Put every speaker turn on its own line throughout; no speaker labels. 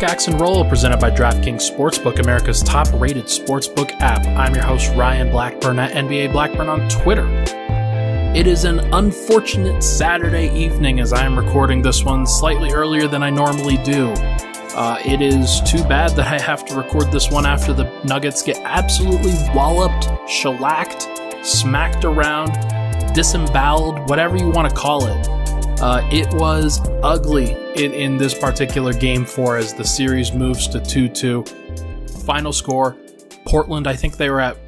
Pickaxe and Roll, presented by DraftKings Sportsbook, America's top rated sportsbook app. I'm your host, Ryan Blackburn at NBA Blackburn on Twitter. It is an unfortunate Saturday evening as I am recording this one slightly earlier than I normally do. Uh, it is too bad that I have to record this one after the Nuggets get absolutely walloped, shellacked, smacked around, disemboweled, whatever you want to call it. Uh, it was ugly in, in this particular game four as the series moves to 2 2. Final score Portland, I think they were at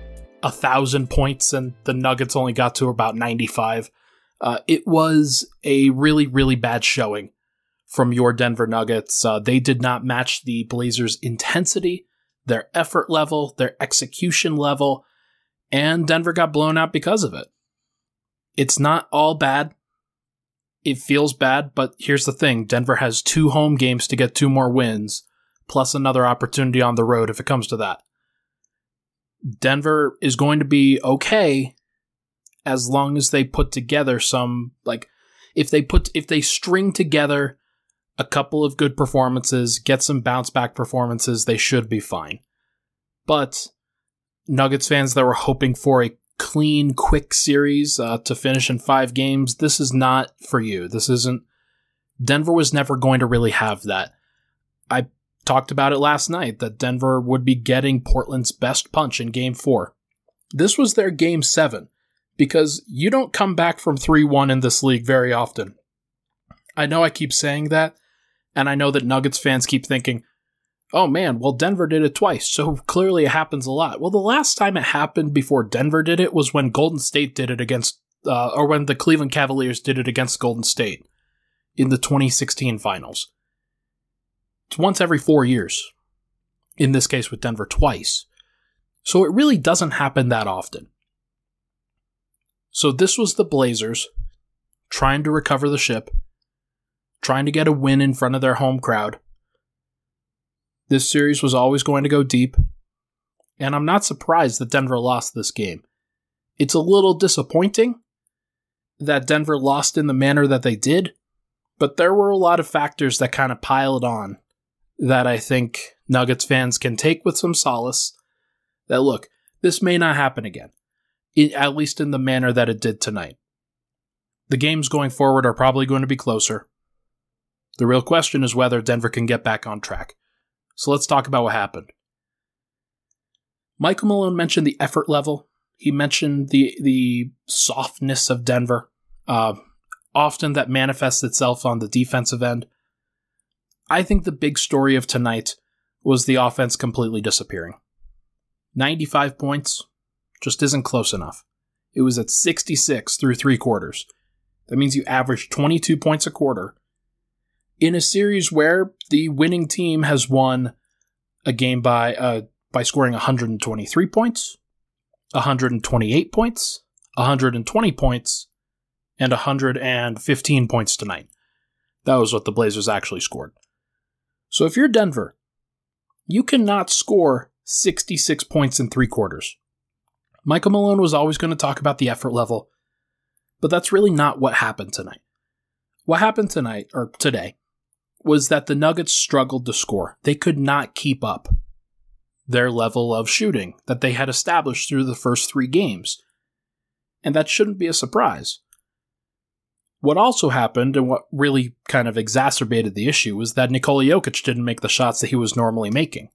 a thousand points, and the Nuggets only got to about 95. Uh, it was a really, really bad showing from your Denver Nuggets. Uh, they did not match the Blazers' intensity, their effort level, their execution level, and Denver got blown out because of it. It's not all bad it feels bad, but here's the thing Denver has two home games to get two more wins, plus another opportunity on the road if it comes to that. Denver is going to be okay as long as they put together some like if they put if they string together a couple of good performances, get some bounce back performances, they should be fine. But Nuggets fans that were hoping for a clean, quick series uh, to finish in five games, this is not for you. This isn't. Denver was never going to really have that. I talked about it last night that Denver would be getting Portland's best punch in game four. This was their game seven because you don't come back from 3 1 in this league very often. I know I keep saying that, and I know that Nuggets fans keep thinking, oh man, well, Denver did it twice, so clearly it happens a lot. Well, the last time it happened before Denver did it was when Golden State did it against, uh, or when the Cleveland Cavaliers did it against Golden State in the 2016 finals. It's once every four years. In this case, with Denver, twice. So it really doesn't happen that often. So this was the Blazers trying to recover the ship, trying to get a win in front of their home crowd this series was always going to go deep, and I'm not surprised that Denver lost this game. It's a little disappointing that Denver lost in the manner that they did, but there were a lot of factors that kind of piled on that I think Nuggets fans can take with some solace. That look, this may not happen again, at least in the manner that it did tonight. The games going forward are probably going to be closer. The real question is whether Denver can get back on track. So let's talk about what happened. Michael Malone mentioned the effort level. He mentioned the the softness of Denver. Uh, often that manifests itself on the defensive end. I think the big story of tonight was the offense completely disappearing. 95 points just isn't close enough. It was at 66 through three quarters. That means you average 22 points a quarter in a series where the winning team has won a game by uh, by scoring 123 points, 128 points, 120 points, and 115 points tonight. That was what the Blazers actually scored. So if you're Denver, you cannot score 66 points in three quarters. Michael Malone was always going to talk about the effort level, but that's really not what happened tonight. What happened tonight, or today, was that the Nuggets struggled to score. They could not keep up their level of shooting that they had established through the first three games. And that shouldn't be a surprise. What also happened, and what really kind of exacerbated the issue, was that Nikola Jokic didn't make the shots that he was normally making.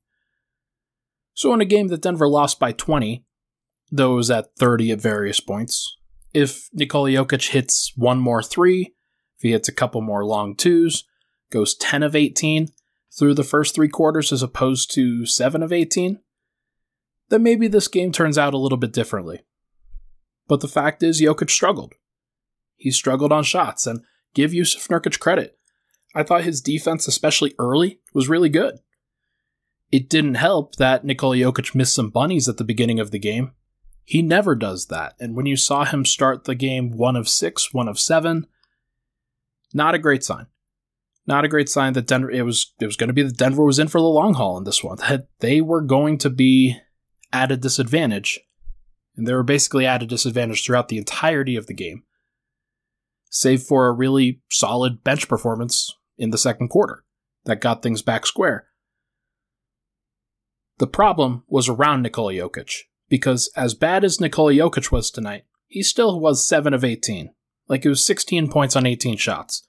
So, in a game that Denver lost by 20, though it was at 30 at various points, if Nikola Jokic hits one more three, if he hits a couple more long twos, goes 10 of 18 through the first three quarters as opposed to 7 of 18, then maybe this game turns out a little bit differently. But the fact is, Jokic struggled. He struggled on shots, and give Jusuf Nurkic credit. I thought his defense, especially early, was really good. It didn't help that Nikola Jokic missed some bunnies at the beginning of the game. He never does that, and when you saw him start the game one of six, one of seven, not a great sign not a great sign that Denver it was it was going to be that Denver was in for the long haul in this one. That they were going to be at a disadvantage. And they were basically at a disadvantage throughout the entirety of the game. Save for a really solid bench performance in the second quarter. that got things back square. The problem was around Nikola Jokic, because as bad as Nikola Jokic was tonight, he still was 7 of 18. Like it was 16 points on 18 shots.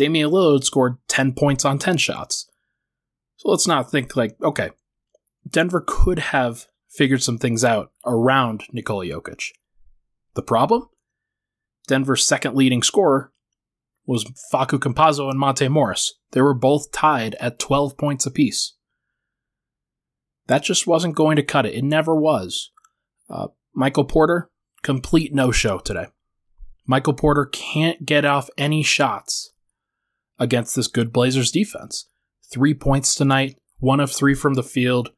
Damian Lillard scored 10 points on 10 shots. So let's not think like, okay, Denver could have figured some things out around Nikola Jokic. The problem? Denver's second leading scorer was Facu Campazzo and Monte Morris. They were both tied at 12 points apiece. That just wasn't going to cut it. It never was. Uh, Michael Porter, complete no show today. Michael Porter can't get off any shots against this good Blazers defense. Three points tonight, one of three from the field.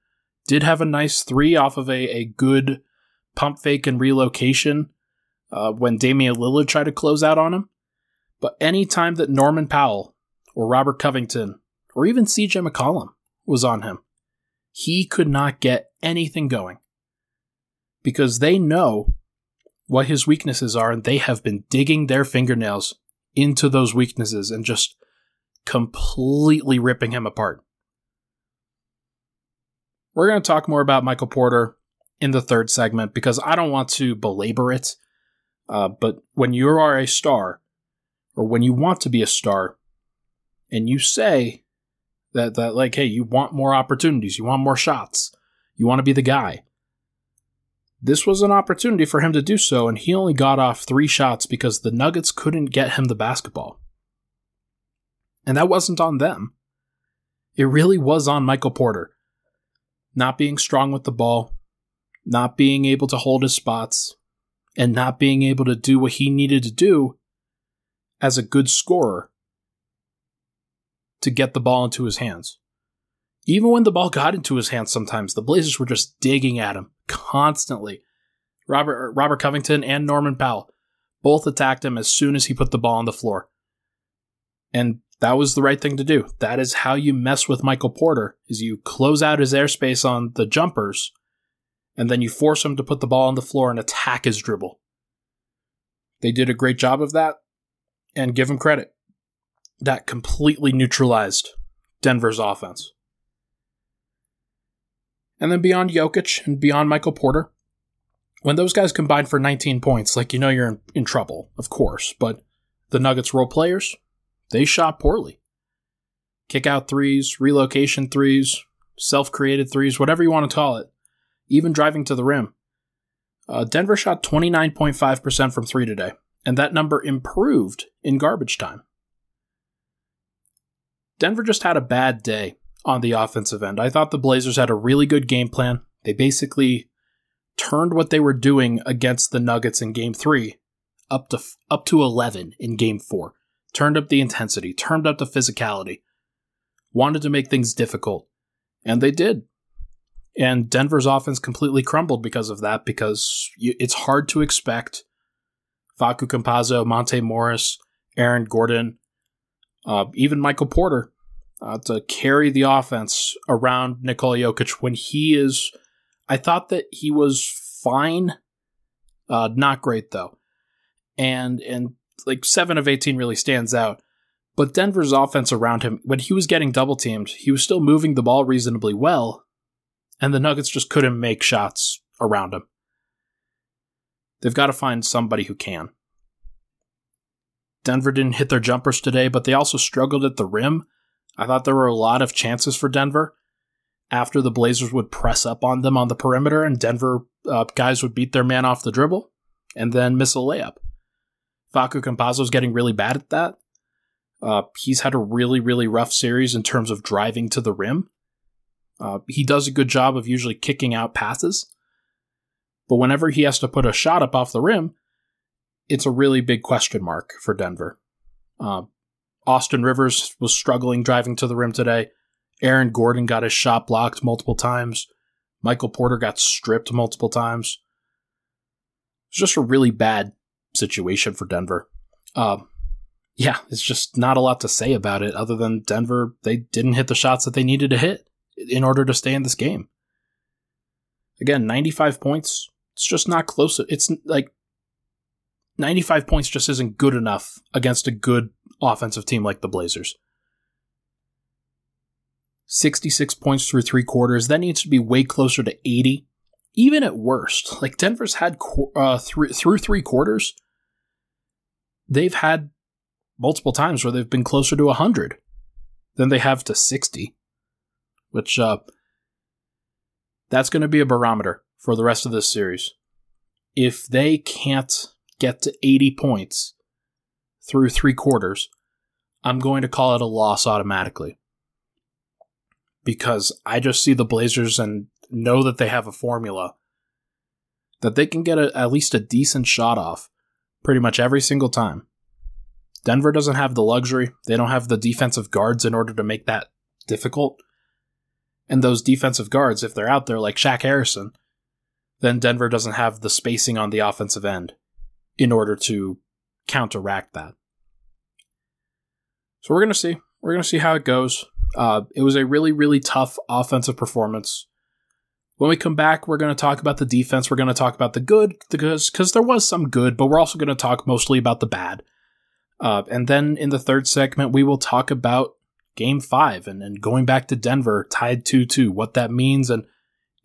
Did have a nice three off of a, a good pump fake and relocation uh, when Damian Lillard tried to close out on him. But any time that Norman Powell or Robert Covington or even CJ McCollum was on him, he could not get anything going because they know what his weaknesses are and they have been digging their fingernails into those weaknesses and just completely ripping him apart. We're going to talk more about Michael Porter in the third segment because I don't want to belabor it. Uh, but when you are a star, or when you want to be a star, and you say that that like, hey, you want more opportunities, you want more shots, you want to be the guy. This was an opportunity for him to do so, and he only got off three shots because the Nuggets couldn't get him the basketball. And that wasn't on them. It really was on Michael Porter. Not being strong with the ball, not being able to hold his spots, and not being able to do what he needed to do as a good scorer to get the ball into his hands. Even when the ball got into his hands sometimes, the Blazers were just digging at him constantly. Robert er, Robert Covington and Norman Powell both attacked him as soon as he put the ball on the floor. And that was the right thing to do. That is how you mess with Michael Porter is you close out his airspace on the jumpers and then you force him to put the ball on the floor and attack his dribble. They did a great job of that and give him credit. That completely neutralized Denver's offense. And then beyond Jokic and beyond Michael Porter, when those guys combine for 19 points, like you know you're in, in trouble, of course, but the Nuggets role players, they shot poorly. Kick out threes, relocation threes, self created threes, whatever you want to call it, even driving to the rim. Uh, Denver shot 29.5% from three today, and that number improved in garbage time. Denver just had a bad day on the offensive end. I thought the Blazers had a really good game plan. They basically turned what they were doing against the Nuggets in game 3 up to up to 11 in game 4 turned up the intensity, turned up the physicality, wanted to make things difficult, and they did. And Denver's offense completely crumbled because of that, because it's hard to expect Facu Campazzo, Monte Morris, Aaron Gordon, uh, even Michael Porter uh, to carry the offense around Nikola Jokic when he is. I thought that he was fine, uh, not great though, and and like seven of 18 really stands out. But Denver's offense around him, when he was getting double teamed, he was still moving the ball reasonably well, and the Nuggets just couldn't make shots around him. They've got to find somebody who can. Denver didn't hit their jumpers today, but they also struggled at the rim. I thought there were a lot of chances for Denver after the Blazers would press up on them on the perimeter, and Denver uh, guys would beat their man off the dribble and then miss a layup. Facu Campazzo is getting really bad at that. Uh, he's had a really, really rough series in terms of driving to the rim. Uh, he does a good job of usually kicking out passes. But whenever he has to put a shot up off the rim, it's a really big question mark for Denver. Uh, Austin Rivers was struggling driving to the rim today. Aaron Gordon got his shot blocked multiple times. Michael Porter got stripped multiple times. It's just a really bad situation for Denver. Um, yeah, it's just not a lot to say about it other than Denver, they didn't hit the shots that they needed to hit in order to stay in this game. Again, 95 points, it's just not close. It's like 95 points just isn't good enough against a good offensive team like the Blazers. 66 points through three quarters. That needs to be way closer to 80. Even at worst, like Denver's had uh, th- through three quarters, they've had multiple times where they've been closer to 100 than they have to 60, which uh, that's going to be a barometer for the rest of this series. If they can't get to 80 points through three quarters, I'm going to call it a loss automatically because I just see the Blazers and know that they have a formula that they can get a, at least a decent shot off pretty much every single time. Denver doesn't have the luxury. They don't have the defensive guards in order to make that difficult. And those defensive guards, if they're out there like Shaq Harrison, then Denver doesn't have the spacing on the offensive end in order to counteract that. So we're going to see. We're going to see how it goes. Uh, it was a really, really tough offensive performance. When we come back, we're going to talk about the defense. We're going to talk about the good because because there was some good, but we're also going to talk mostly about the bad. Uh, and then in the third segment, we will talk about Game Five and, and going back to Denver, tied two two, what that means, and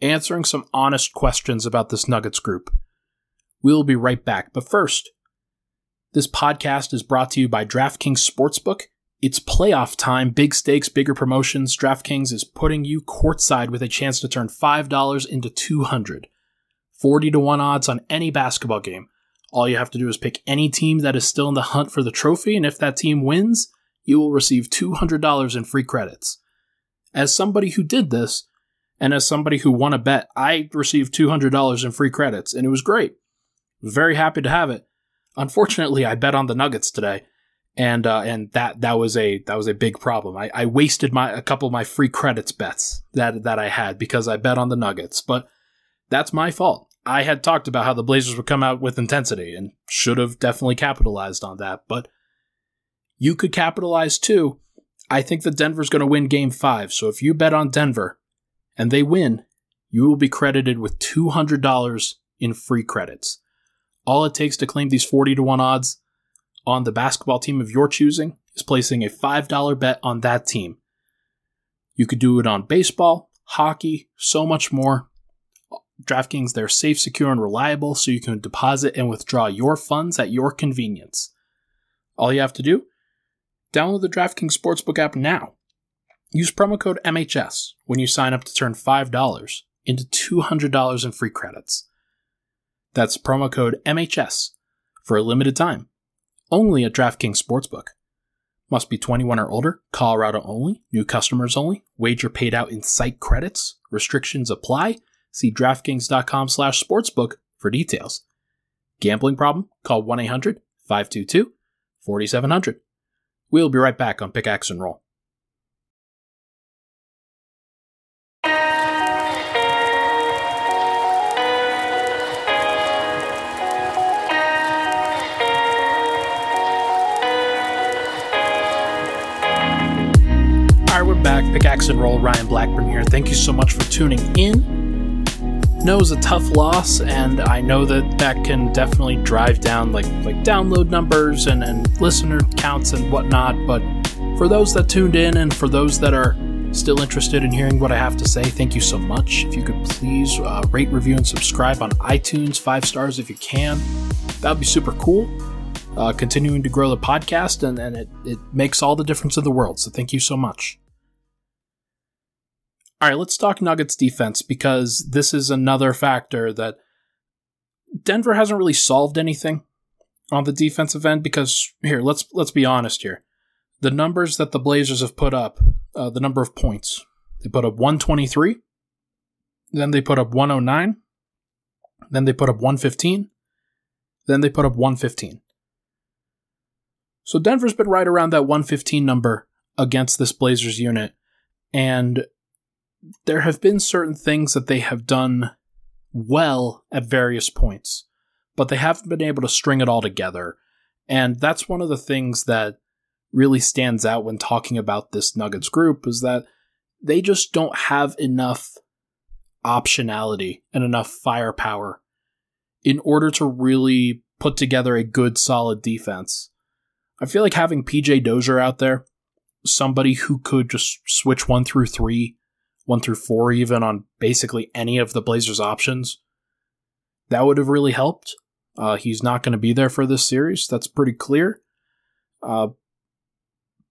answering some honest questions about this Nuggets group. We'll be right back. But first, this podcast is brought to you by DraftKings Sportsbook. It's playoff time, big stakes, bigger promotions. DraftKings is putting you courtside with a chance to turn $5 into 200. 40 to 1 odds on any basketball game. All you have to do is pick any team that is still in the hunt for the trophy, and if that team wins, you will receive $200 in free credits. As somebody who did this, and as somebody who won a bet, I received $200 in free credits, and it was great. Very happy to have it. Unfortunately, I bet on the Nuggets today, and uh, and that that was a that was a big problem. I, I wasted my a couple of my free credits bets that that I had because I bet on the Nuggets, but that's my fault. I had talked about how the Blazers would come out with intensity and should have definitely capitalized on that, but you could capitalize too. I think that Denver's going to win game 5, so if you bet on Denver and they win, you will be credited with $200 in free credits. All it takes to claim these 40 to 1 odds on the basketball team of your choosing is placing a $5 bet on that team. You could do it on baseball, hockey, so much more. DraftKings, they're safe, secure, and reliable, so you can deposit and withdraw your funds at your convenience. All you have to do, download the DraftKings Sportsbook app now. Use promo code MHS when you sign up to turn $5 into $200 in free credits. That's promo code MHS for a limited time only at DraftKings Sportsbook. Must be 21 or older, Colorado only, new customers only, wager paid out in site credits, restrictions apply. See DraftKings.com slash sportsbook for details. Gambling problem? Call 1-800-522-4700. We'll be right back on Pickaxe and Roll. Pickaxe and Roll, Ryan Blackburn here. Thank you so much for tuning in. No, it was a tough loss, and I know that that can definitely drive down like like download numbers and, and listener counts and whatnot. But for those that tuned in and for those that are still interested in hearing what I have to say, thank you so much. If you could please uh, rate, review, and subscribe on iTunes, five stars if you can, that would be super cool. Uh, continuing to grow the podcast, and, and it, it makes all the difference in the world. So thank you so much. All right, let's talk Nuggets defense because this is another factor that Denver hasn't really solved anything on the defensive end because here, let's let's be honest here. The numbers that the Blazers have put up, uh, the number of points, they put up 123, then they put up 109, then they put up 115, then they put up 115. So Denver's been right around that 115 number against this Blazers unit. And there have been certain things that they have done well at various points, but they haven't been able to string it all together. And that's one of the things that really stands out when talking about this Nuggets group is that they just don't have enough optionality and enough firepower in order to really put together a good solid defense. I feel like having PJ Dozier out there somebody who could just switch one through three, one through four, even on basically any of the Blazers' options, that would have really helped. Uh, he's not going to be there for this series. That's pretty clear. Uh,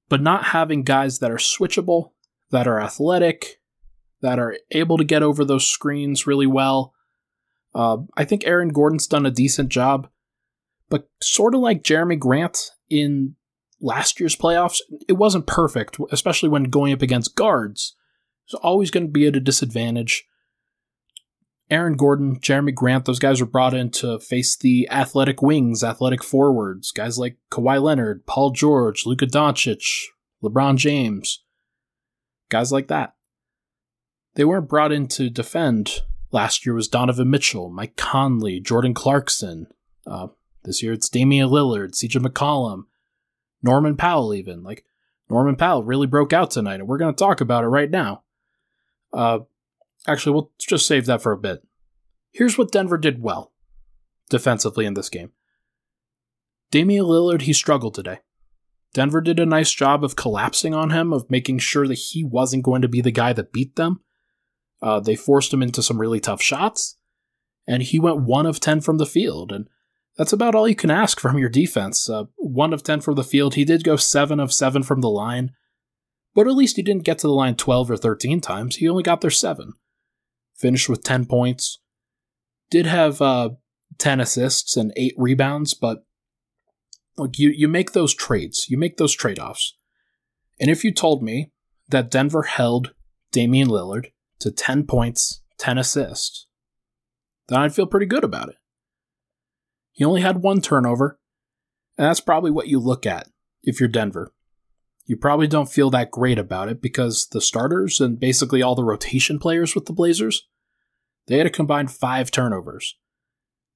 but not having guys that are switchable, that are athletic, that are able to get over those screens really well. Uh, I think Aaron Gordon's done a decent job, but sort of like Jerami Grant in last year's playoffs, it wasn't perfect, especially when going up against guards. It's always going to be at a disadvantage. Aaron Gordon, Jerami Grant, those guys were brought in to face the athletic wings, athletic forwards, guys like Kawhi Leonard, Paul George, Luka Doncic, LeBron James, guys like that. They weren't brought in to defend. Last year was Donovan Mitchell, Mike Conley, Jordan Clarkson. Uh, this year it's Damian Lillard, CJ McCollum, Norman Powell, even. Like, Norman Powell really broke out tonight, and we're going to talk about it right now. Uh, actually, we'll just save that for a bit. Here's what Denver did well defensively in this game. Damian Lillard, he struggled today. Denver did a nice job of collapsing on him, of making sure that he wasn't going to be the guy that beat them. Uh, they forced him into some really tough shots, and he went one of 10 from the field. And that's about all you can ask from your defense. Uh, one of 10 from the field. He did go seven of seven from the line, but at least he didn't get to the line 12 or 13 times. He only got there seven. Finished with 10 points. Did have uh, 10 assists and eight rebounds, but look, you, you make those trades, you make those trade offs. And if you told me that Denver held Damian Lillard to 10 points, 10 assists, then I'd feel pretty good about it. He only had one turnover, and that's probably what you look at if you're Denver. You probably don't feel that great about it because the starters and basically all the rotation players with the Blazers, they had a combined five turnovers.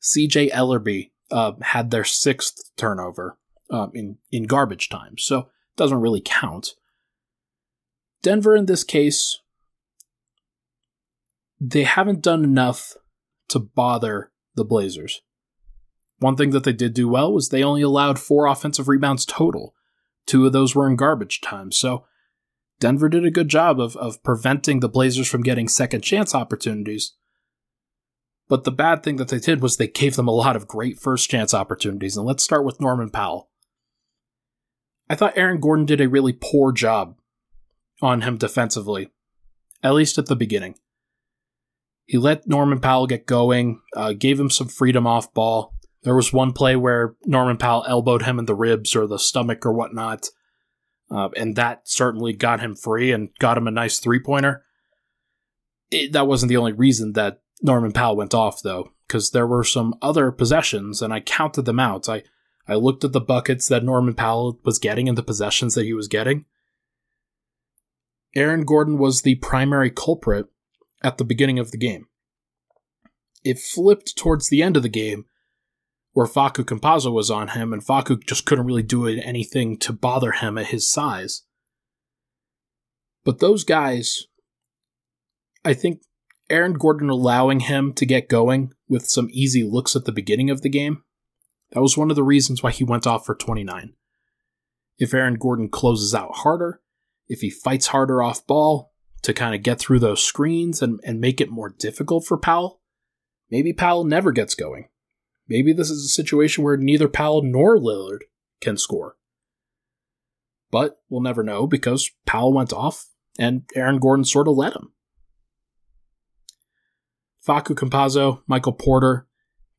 CJ Elleby uh, had their sixth turnover um, in, in garbage time, so it doesn't really count. Denver, in this case, they haven't done enough to bother the Blazers. One thing that they did do well was they only allowed four offensive rebounds total. Two of those were in garbage time. So Denver did a good job of, of preventing the Blazers from getting second chance opportunities. But the bad thing that they did was they gave them a lot of great first chance opportunities. And let's start with Norman Powell. I thought Aaron Gordon did a really poor job on him defensively, at least at the beginning. He let Norman Powell get going, uh, gave him some freedom off ball, there was one play where Norman Powell elbowed him in the ribs or the stomach or whatnot, uh, and that certainly got him free and got him a nice three pointer. That wasn't the only reason that Norman Powell went off, though, because there were some other possessions, and I counted them out. I, I looked at the buckets that Norman Powell was getting and the possessions that he was getting. Aaron Gordon was the primary culprit at the beginning of the game. It flipped towards the end of the game where Facu Campazzo was on him, and Facu just couldn't really do anything to bother him at his size. But those guys, I think Aaron Gordon allowing him to get going with some easy looks at the beginning of the game, that was one of the reasons why he went off for 29. If Aaron Gordon closes out harder, if he fights harder off ball to kind of get through those screens and, and make it more difficult for Powell, maybe Powell never gets going. Maybe this is a situation where neither Powell nor Lillard can score. But we'll never know because Powell went off and Aaron Gordon sort of let him. Facu Campazzo, Michael Porter,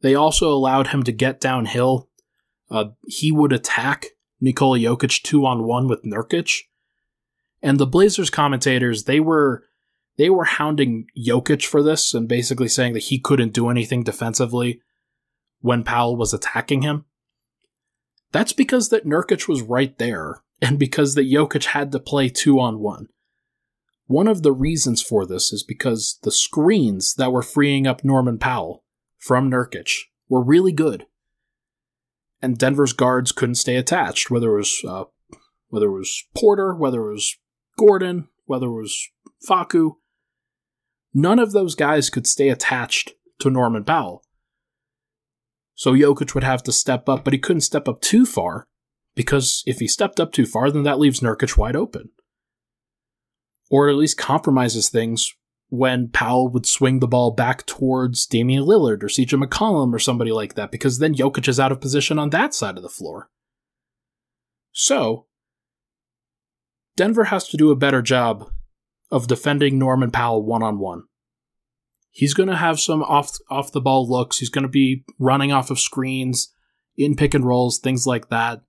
they also allowed him to get downhill. Uh, he would attack Nikola Jokic two on one with Nurkic. And the Blazers commentators, they were they were hounding Jokic for this and basically saying that he couldn't do anything defensively when Powell was attacking him. That's because that Nurkic was right there, and because that Jokic had to play two on one. One of the reasons for this is because the screens that were freeing up Norman Powell from Nurkic were really good, and Denver's guards couldn't stay attached. Whether it was uh, whether it was Porter, whether it was Gordon, whether it was Facu. none of those guys could stay attached to Norman Powell. So Jokic would have to step up, but he couldn't step up too far because if he stepped up too far, then that leaves Nurkic wide open. Or at least compromises things when Powell would swing the ball back towards Damian Lillard or CJ McCollum or somebody like that, because then Jokic is out of position on that side of the floor. So, Denver has to do a better job of defending Norman Powell one on one. He's going to have some off off the ball looks. He's going to be running off of screens, in pick and rolls, things like that.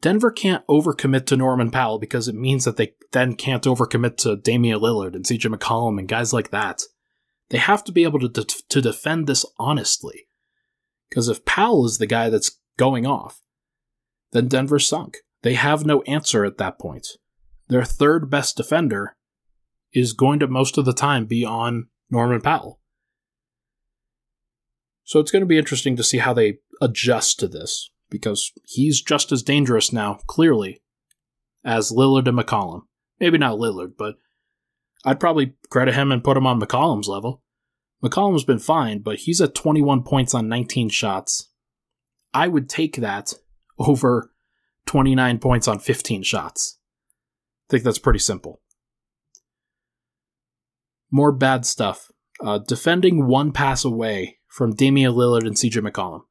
Denver can't overcommit to Norman Powell because it means that they then can't overcommit to Damian Lillard and CJ McCollum and guys like that. They have to be able to, de- to defend this honestly. Because if Powell is the guy that's going off, then Denver's sunk. They have no answer at that point. Their third best defender is going to most of the time be on Norman Powell. So it's going to be interesting to see how they adjust to this because he's just as dangerous now, clearly, as Lillard and McCollum. Maybe not Lillard, but I'd probably credit him and put him on McCollum's level. McCollum's been fine, but he's at 21 points on 19 shots. I would take that over 29 points on 15 shots. I think that's pretty simple. More bad stuff. Uh, defending one pass away from Damian Lillard and CJ McCollum.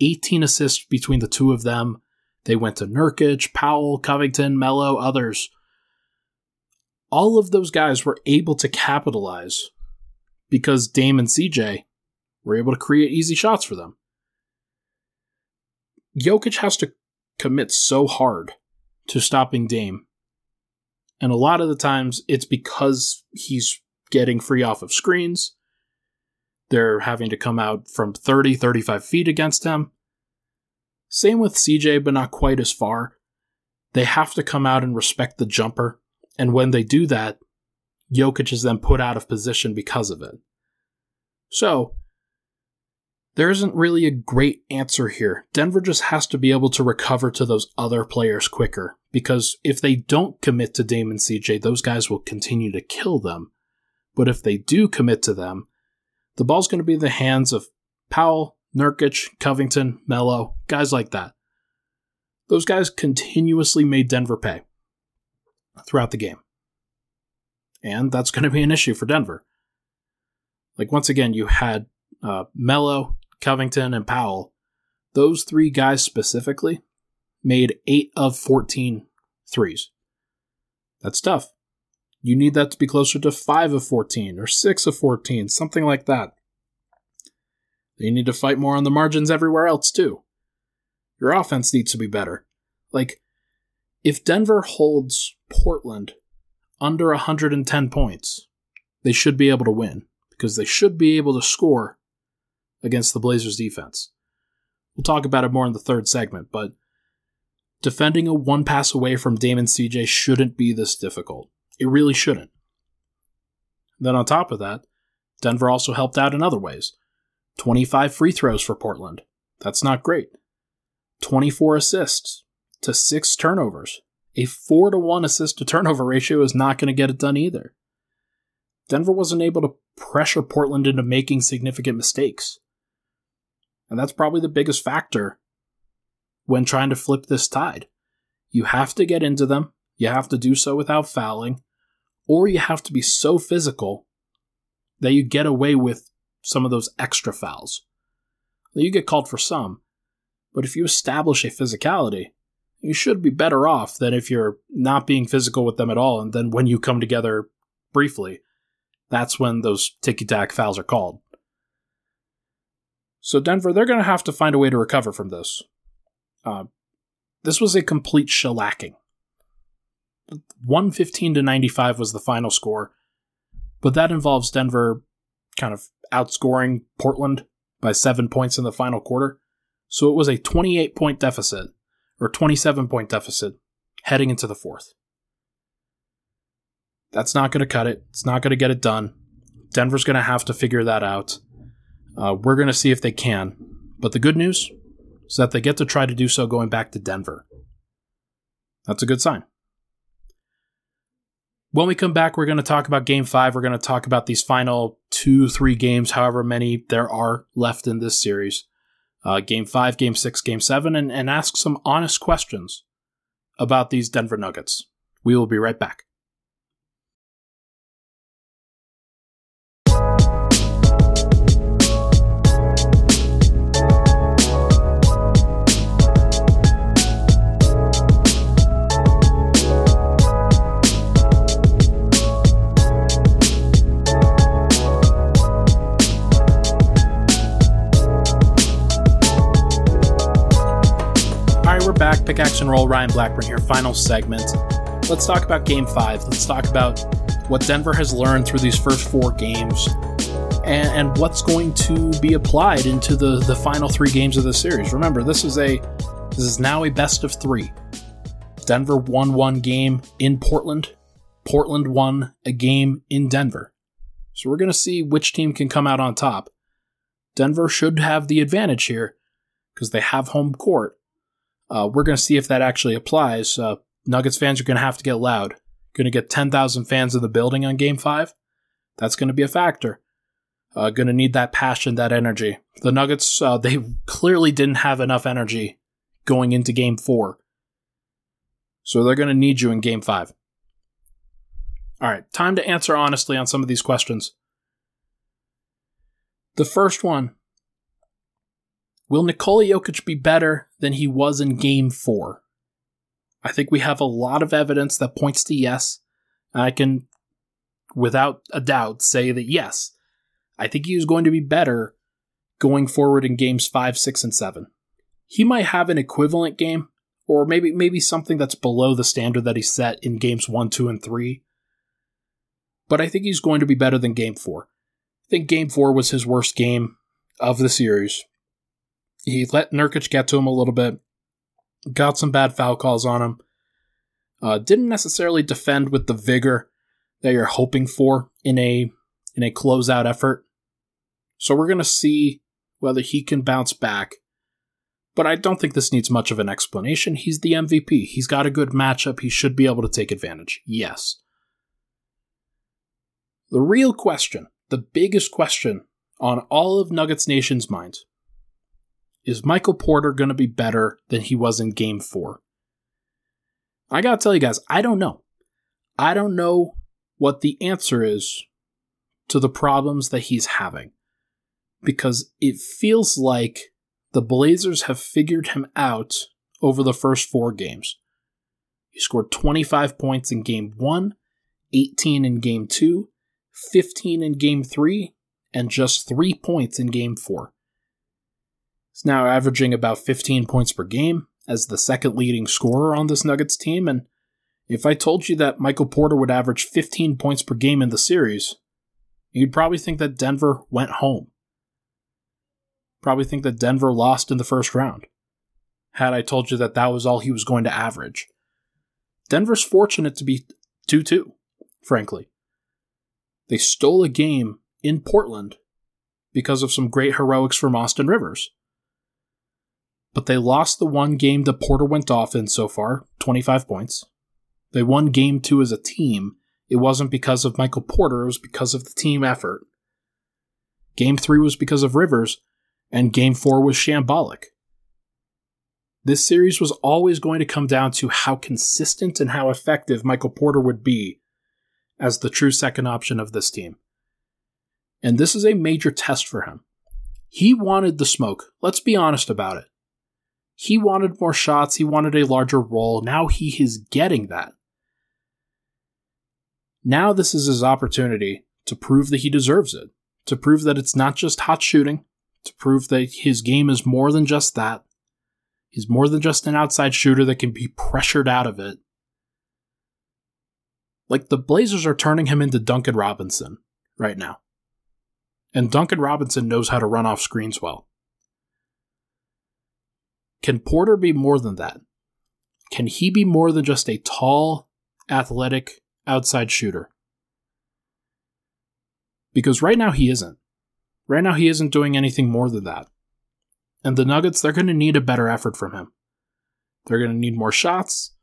18 assists between the two of them. They went to Nurkic, Powell, Covington, Melo, others. All of those guys were able to capitalize because Dame and CJ were able to create easy shots for them. Jokic has to commit so hard to stopping Dame. And a lot of the times it's because he's getting free off of screens they're having to come out from 30, 35 feet against him. Same with CJ, but not quite as far. They have to come out and respect the jumper, and when they do that, Jokic is then put out of position because of it. So, there isn't really a great answer here. Denver just has to be able to recover to those other players quicker, because if they don't commit to Damon CJ, those guys will continue to kill them. But if they do commit to them, the ball's going to be in the hands of Powell, Nurkic, Covington, Melo, guys like that. Those guys continuously made Denver pay throughout the game. And that's going to be an issue for Denver. Like, once again, you had uh, Melo, Covington, and Powell. Those three guys specifically made 8 of 14 threes. That's tough. You need that to be closer to 5 of 14 or 6 of 14, something like that. You need to fight more on the margins everywhere else, too. Your offense needs to be better. Like, if Denver holds Portland under 110 points, they should be able to win because they should be able to score against the Blazers defense. We'll talk about it more in the third segment, but defending a one pass away from Damon CJ shouldn't be this difficult. It really shouldn't. Then, on top of that, Denver also helped out in other ways 25 free throws for Portland. That's not great. 24 assists to 6 turnovers. A 4 to 1 assist to turnover ratio is not going to get it done either. Denver wasn't able to pressure Portland into making significant mistakes. And that's probably the biggest factor when trying to flip this tide. You have to get into them, you have to do so without fouling, or you have to be so physical that you get away with some of those extra fouls. You get called for some, but if you establish a physicality, you should be better off than if you're not being physical with them at all, and then when you come together briefly, that's when those ticky tack fouls are called. So, Denver, they're going to have to find a way to recover from this. Uh, this was a complete shellacking 115 to 95 was the final score, but that involves Denver kind of outscoring Portland by seven points in the final quarter. So it was a 28 point deficit, or 27 point deficit, heading into the fourth. That's not going to cut it. It's not going to get it done. Denver's going to have to figure that out. Uh, we're going to see if they can. But the good news is that they get to try to do so going back to Denver. That's a good sign. When we come back, we're going to talk about game five. We're going to talk about these final two, three games, however many there are left in this series. uh, game five, game six, game seven, and, and ask some honest questions about these Denver Nuggets. We will be right back. Pickaxe and Roll, Ryan Blackburn here. Final segment. Let's talk about Game 5. Let's talk about what Denver has learned through these first four games and, and what's going to be applied into the, the final three games of the series. Remember, this is a this is now a best of three. Denver won one game in Portland. Portland won a game in Denver. So we're going to see which team can come out on top. Denver should have the advantage here because they have home court. Uh, we're going to see if that actually applies. Uh, Nuggets fans are going to have to get loud. Going to get 10,000 fans in the building on game five. That's going to be a factor. Uh, going to need that passion, that energy. The Nuggets, uh, they clearly didn't have enough energy going into game four. So they're going to need you in game five. All right, time to answer honestly on some of these questions. The first one Will Nikola Jokic be better than he was in game four? I think we have a lot of evidence that points to yes. I can, without a doubt, say that yes. I think he is going to be better going forward in games five, six, and seven. He might have an equivalent game, or maybe maybe something that's below the standard that he set in games one, two, and three. But I think he's going to be better than game four. I think game four was his worst game of the series. He let Nurkic get to him a little bit, got some bad foul calls on him. Uh, didn't necessarily defend with the vigor that you're hoping for in a in a closeout effort. So we're gonna see whether he can bounce back. But I don't think this needs much of an explanation. He's the MVP. He's got a good matchup. He should be able to take advantage. Yes. The real question, the biggest question on all of Nuggets Nation's minds is Michael Porter going to be better than he was in game four? I got to tell you guys, I don't know. I don't know what the answer is to the problems that he's having because it feels like the Blazers have figured him out over the first four games. He scored 25 points in game one, 18 in game two, 15 in game three, and just three points in game four. He's now averaging about 15 points per game as the second leading scorer on this Nuggets team. And if I told you that Michael Porter would average 15 points per game in the series, you'd probably think that Denver went home. Probably think that Denver lost in the first round. Had I told you that that was all he was going to average. Denver's fortunate to be 2 2, frankly. They stole a game in Portland because of some great heroics from Austin Rivers but they lost the one game that Porter went off in so far 25 points. They won game two as a team. It wasn't because of Michael Porter, it was because of the team effort. Game three was because of Rivers, and game four was shambolic. This series was always going to come down to how consistent and how effective Michael Porter would be as the true second option of this team. And this is a major test for him. He wanted the smoke. Let's be honest about it. He wanted more shots, he wanted a larger role. Now he is getting that. Now this is his opportunity to prove that he deserves it, to prove that it's not just hot shooting, to prove that his game is more than just that. He's more than just an outside shooter that can be pressured out of it. Like the Blazers are turning him into Duncan Robinson right now. And Duncan Robinson knows how to run off screens well. Can Porter be more than that? Can he be more than just a tall, athletic outside shooter? Because right now he isn't. Right now he isn't doing anything more than that. And the Nuggets, they're going to need a better effort from him. They're going to need more shots.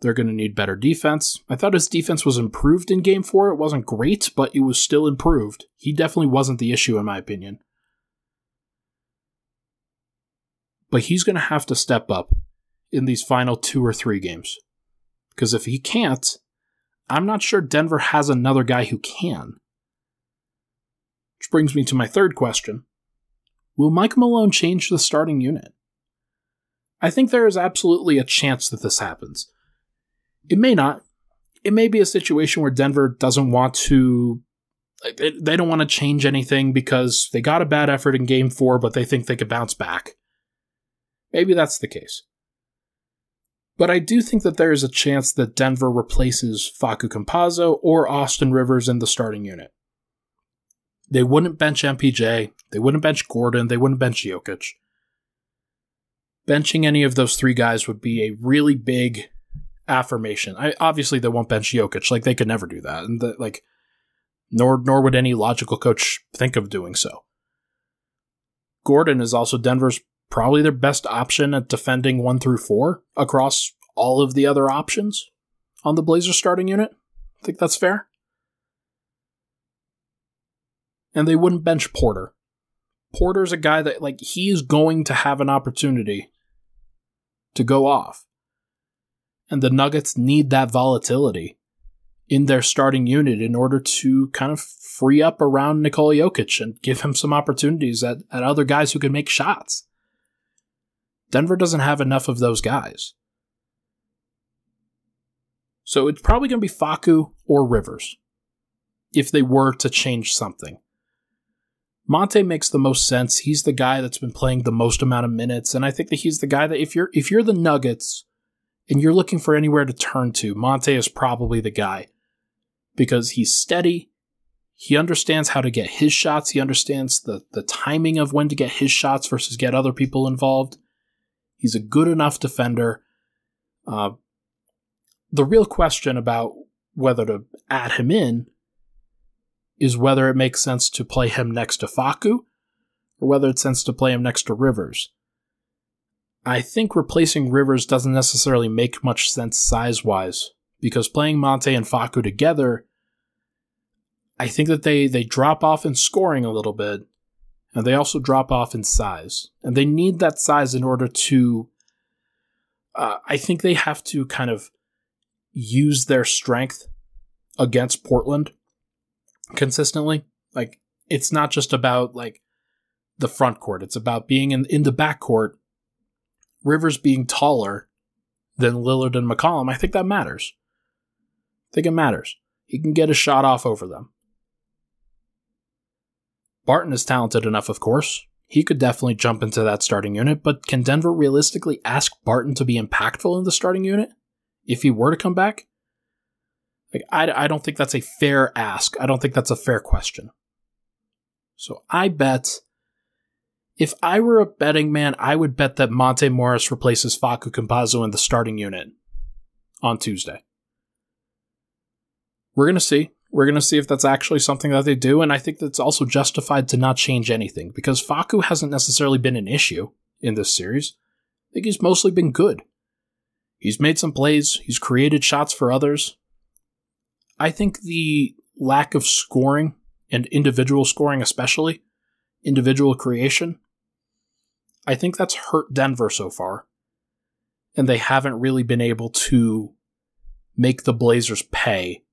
They're going to need better defense. I thought his defense was improved in game four. It wasn't great, but it was still improved. He definitely wasn't the issue, in my opinion. But he's going to have to step up in these final two or three games. Because if he can't, I'm not sure Denver has another guy who can. Which brings me to my third question Will Mike Malone change the starting unit? I think there is absolutely a chance that this happens. It may not. It may be a situation where Denver doesn't want to. They don't want to change anything because they got a bad effort in game four, but they think they could bounce back. Maybe that's the case. But I do think that there is a chance that Denver replaces Facu Campazzo or Austin Rivers in the starting unit. They wouldn't bench MPJ, they wouldn't bench Gordon, they wouldn't bench Jokic. Benching any of those three guys would be a really big affirmation. I obviously they won't bench Jokic, like they could never do that, and the, like nor nor would any logical coach think of doing so. Gordon is also Denver's probably their best option at defending one through four across all of the other options on the Blazers starting unit. I think that's fair. And they wouldn't bench Porter. Porter's a guy that, like, he is going to have an opportunity to go off. And the Nuggets need that volatility in their starting unit in order to kind of free up around Nikola Jokic and give him some opportunities at, at other guys who can make shots. Denver doesn't have enough of those guys. So it's probably going to be Facu or Rivers if they were to change something. Monte makes the most sense. He's the guy that's been playing the most amount of minutes, and I think that he's the guy that if you're if you're the Nuggets and you're looking for anywhere to turn to, Monte is probably the guy because he's steady. He understands how to get his shots. He understands the the timing of when to get his shots versus get other people involved. He's a good enough defender. Uh, the real question about whether to add him in is whether it makes sense to play him next to Facu or whether it's sense to play him next to Rivers. I think replacing Rivers doesn't necessarily make much sense size wise because playing Monte and Facu together, I think that they, they drop off in scoring a little bit and they also drop off in size. And they need that size in order to. Uh, I think they have to kind of use their strength against Portland consistently. Like, it's not just about like the front court, it's about being in, in the back court. Rivers being taller than Lillard and McCollum. I think that matters. I think it matters. He can get a shot off over them. Barton is talented enough, of course. He could definitely jump into that starting unit, but can Denver realistically ask Barton to be impactful in the starting unit if he were to come back? Like, I, I don't think that's a fair ask. I don't think that's a fair question. So I bet if I were a betting man, I would bet that Monte Morris replaces Facu Campazzo in the starting unit on Tuesday. We're going to see. We're going to see if that's actually something that they do, and I think that's also justified to not change anything because Facu hasn't necessarily been an issue in this series. I think he's mostly been good. He's made some plays, he's created shots for others. I think the lack of scoring and individual scoring, especially individual creation, I think that's hurt Denver so far. And they haven't really been able to make the Blazers pay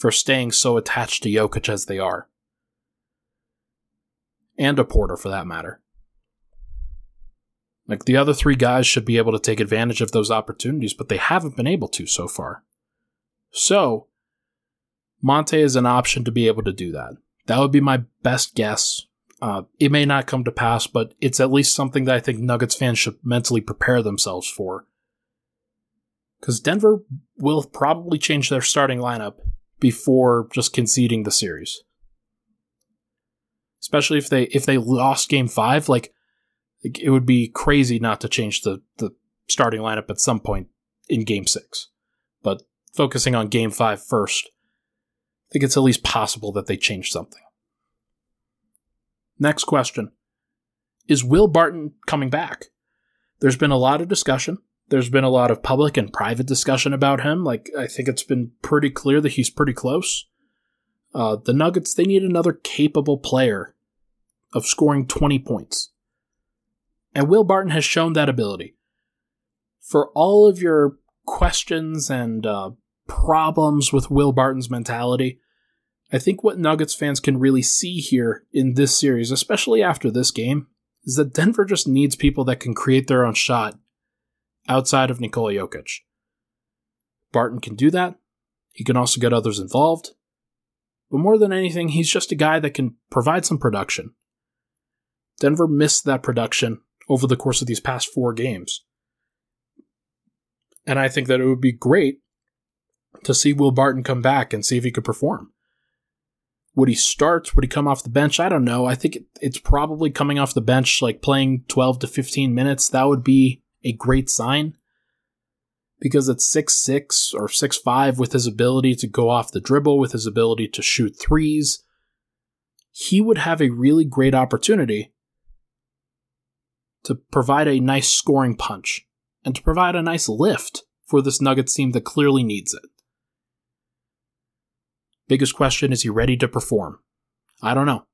for staying so attached to Jokic as they are. And a Porter, for that matter. Like the other three guys should be able to take advantage of those opportunities, but they haven't been able to so far. So, Monte is an option to be able to do that. That would be my best guess. Uh, it may not come to pass, but it's at least something that I think Nuggets fans should mentally prepare themselves for. Because Denver will probably change their starting lineup before just conceding the series. Especially if they if they lost game 5 like it would be crazy not to change the the starting lineup at some point in game 6. But focusing on game 5 first, I think it's at least possible that they change something. Next question. Is Will Barton coming back? There's been a lot of discussion there's been a lot of public and private discussion about him. Like, I think it's been pretty clear that he's pretty close. Uh, the Nuggets, they need another capable player of scoring 20 points. And Will Barton has shown that ability. For all of your questions and uh, problems with Will Barton's mentality, I think what Nuggets fans can really see here in this series, especially after this game, is that Denver just needs people that can create their own shot outside of Nikola Jokic. Barton can do that. He can also get others involved. But more than anything, he's just a guy that can provide some production. Denver missed that production over the course of these past four games. And I think that it would be great to see Will Barton come back and see if he could perform. Would he start? Would he come off the bench? I don't know. I think it's probably coming off the bench, like playing 12 to 15 minutes. That would be a great sign because at six six or six five, with his ability to go off the dribble, with his ability to shoot threes, he would have a really great opportunity to provide a nice scoring punch and to provide a nice lift for this Nuggets team that clearly needs it. Biggest question is he ready to perform? I don't know.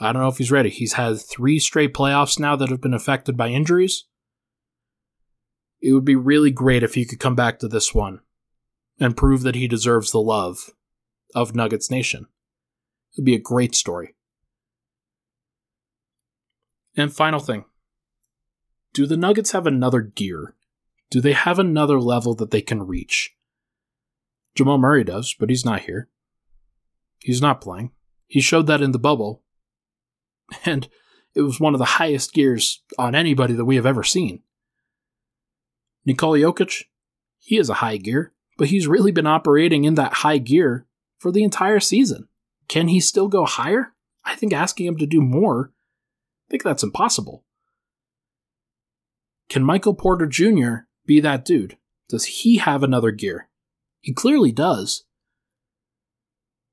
I don't know if he's ready. He's had three straight playoffs now that have been affected by injuries it would be really great if he could come back to this one and prove that he deserves the love of Nuggets Nation. It would be a great story. And final thing Do the Nuggets have another gear? Do they have another level that they can reach? Jamal Murray does, but he's not here. He's not playing. He showed that in the bubble. And it was one of the highest gears on anybody that we have ever seen. Nikola Jokic, he is a high gear, but he's really been operating in that high gear for the entire season. Can he still go higher? I think asking him to do more, I think that's impossible. Can Michael Porter Jr. be that dude? Does he have another gear? He clearly does.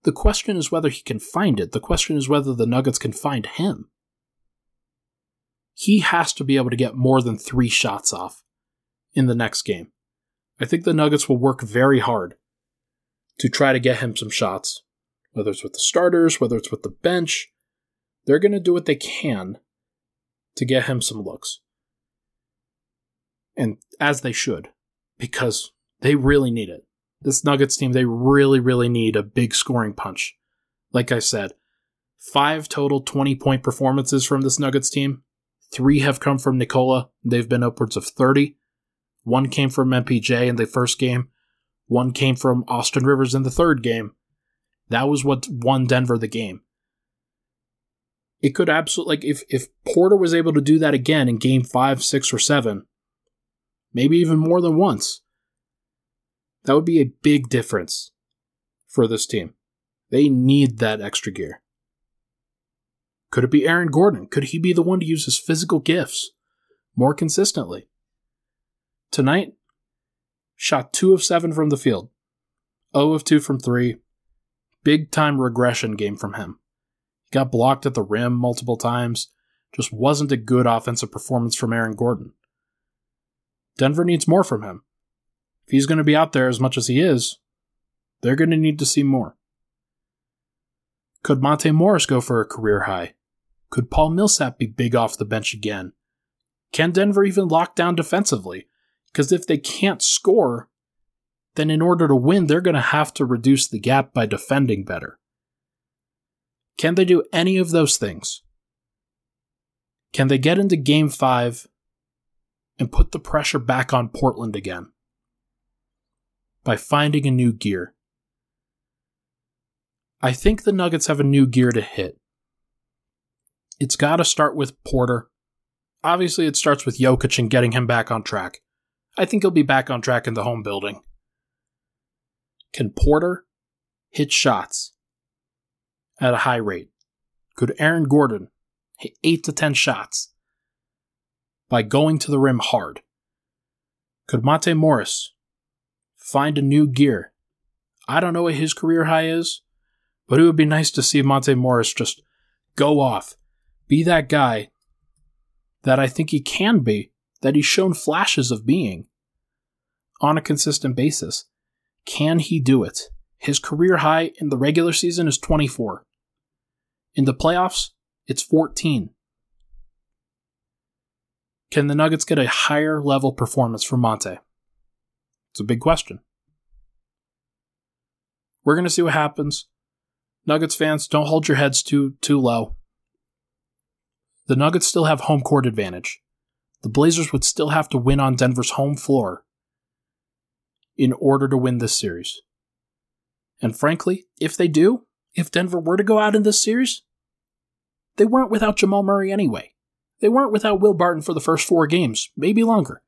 The question is whether he can find it. The question is whether the Nuggets can find him. He has to be able to get more than three shots off in the next game. I think the Nuggets will work very hard to try to get him some shots, whether it's with the starters, whether it's with the bench. They're going to do what they can to get him some looks. And as they should, because they really need it. This Nuggets team, they really, really need a big scoring punch. Like I said, five total 20 point performances from this Nuggets team. Three have come from Nikola. They've been upwards of 30. One came from MPJ in the first game. One came from Austin Rivers in the third game. That was what won Denver the game. It could absolutely like if if Porter was able to do that again in game 5, 6 or 7, maybe even more than once. That would be a big difference for this team. They need that extra gear. Could it be Aaron Gordon? Could he be the one to use his physical gifts more consistently? Tonight, shot 2 of 7 from the field, 0 of 2 from 3. Big time regression game from him. He got blocked at the rim multiple times. Just wasn't a good offensive performance from Aaron Gordon. Denver needs more from him. If he's going to be out there as much as he is, they're going to need to see more. Could Monte Morris go for a career high? Could Paul Millsap be big off the bench again? Can Denver even lock down defensively? Because if they can't score, then in order to win, they're going to have to reduce the gap by defending better. Can they do any of those things? Can they get into game five and put the pressure back on Portland again? By finding a new gear. I think the Nuggets have a new gear to hit. It's got to start with Porter. Obviously, it starts with Jokic and getting him back on track. I think he'll be back on track in the home building. Can Porter hit shots at a high rate? Could Aaron Gordon hit 8 to 10 shots by going to the rim hard? Could Monte Morris find a new gear? I don't know what his career high is, but it would be nice to see Monte Morris just go off, be that guy that I think he can be that he's shown flashes of being on a consistent basis. Can he do it? His career high in the regular season is 24. In the playoffs, it's 14. Can the Nuggets get a higher level performance from Monte? It's a big question. We're going to see what happens. Nuggets fans, don't hold your heads too too low. The Nuggets still have home court advantage. The Blazers would still have to win on Denver's home floor in order to win this series. And frankly, if they do, if Denver were to go out in this series, they weren't without Jamal Murray anyway. They weren't without Will Barton for the first four games, maybe longer.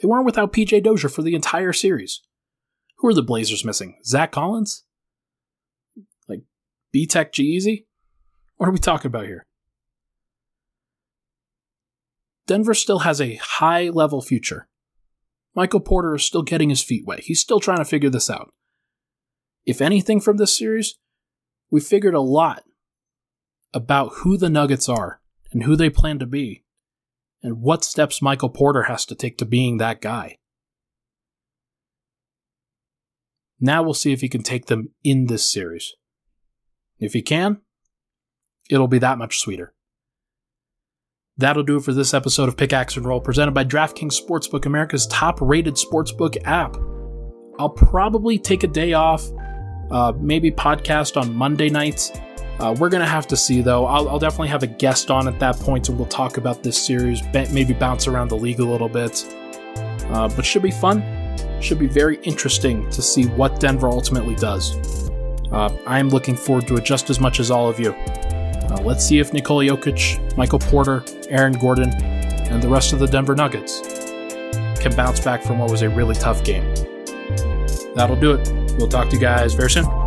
They weren't without PJ Dozier for the entire series. Who are the Blazers missing? Zach Collins? Like B Tech G Easy? What are we talking about here? Denver still has a high level future. Michael Porter is still getting his feet wet. He's still trying to figure this out. If anything from this series, we figured a lot about who the Nuggets are and who they plan to be and what steps Michael Porter has to take to being that guy. Now we'll see if he can take them in this series. If he can, it'll be that much sweeter. That'll do it for this episode of Pickaxe and Roll, presented by DraftKings Sportsbook, America's top rated sportsbook app. I'll probably take a day off, uh, maybe podcast on Monday nights. Uh, we're going to have to see, though. I'll, I'll, definitely have a guest on at that point, and we'll talk about this series, maybe bounce around the league a little bit. Uh, but should be fun. Should be very interesting to see what Denver ultimately does. Uh, I'm looking forward to it just as much as all of you. Uh, let's see if Nikola Jokic, Michael Porter, Aaron Gordon, and the rest of the Denver Nuggets can bounce back from what was a really tough game. That'll do it. We'll talk to you guys very soon.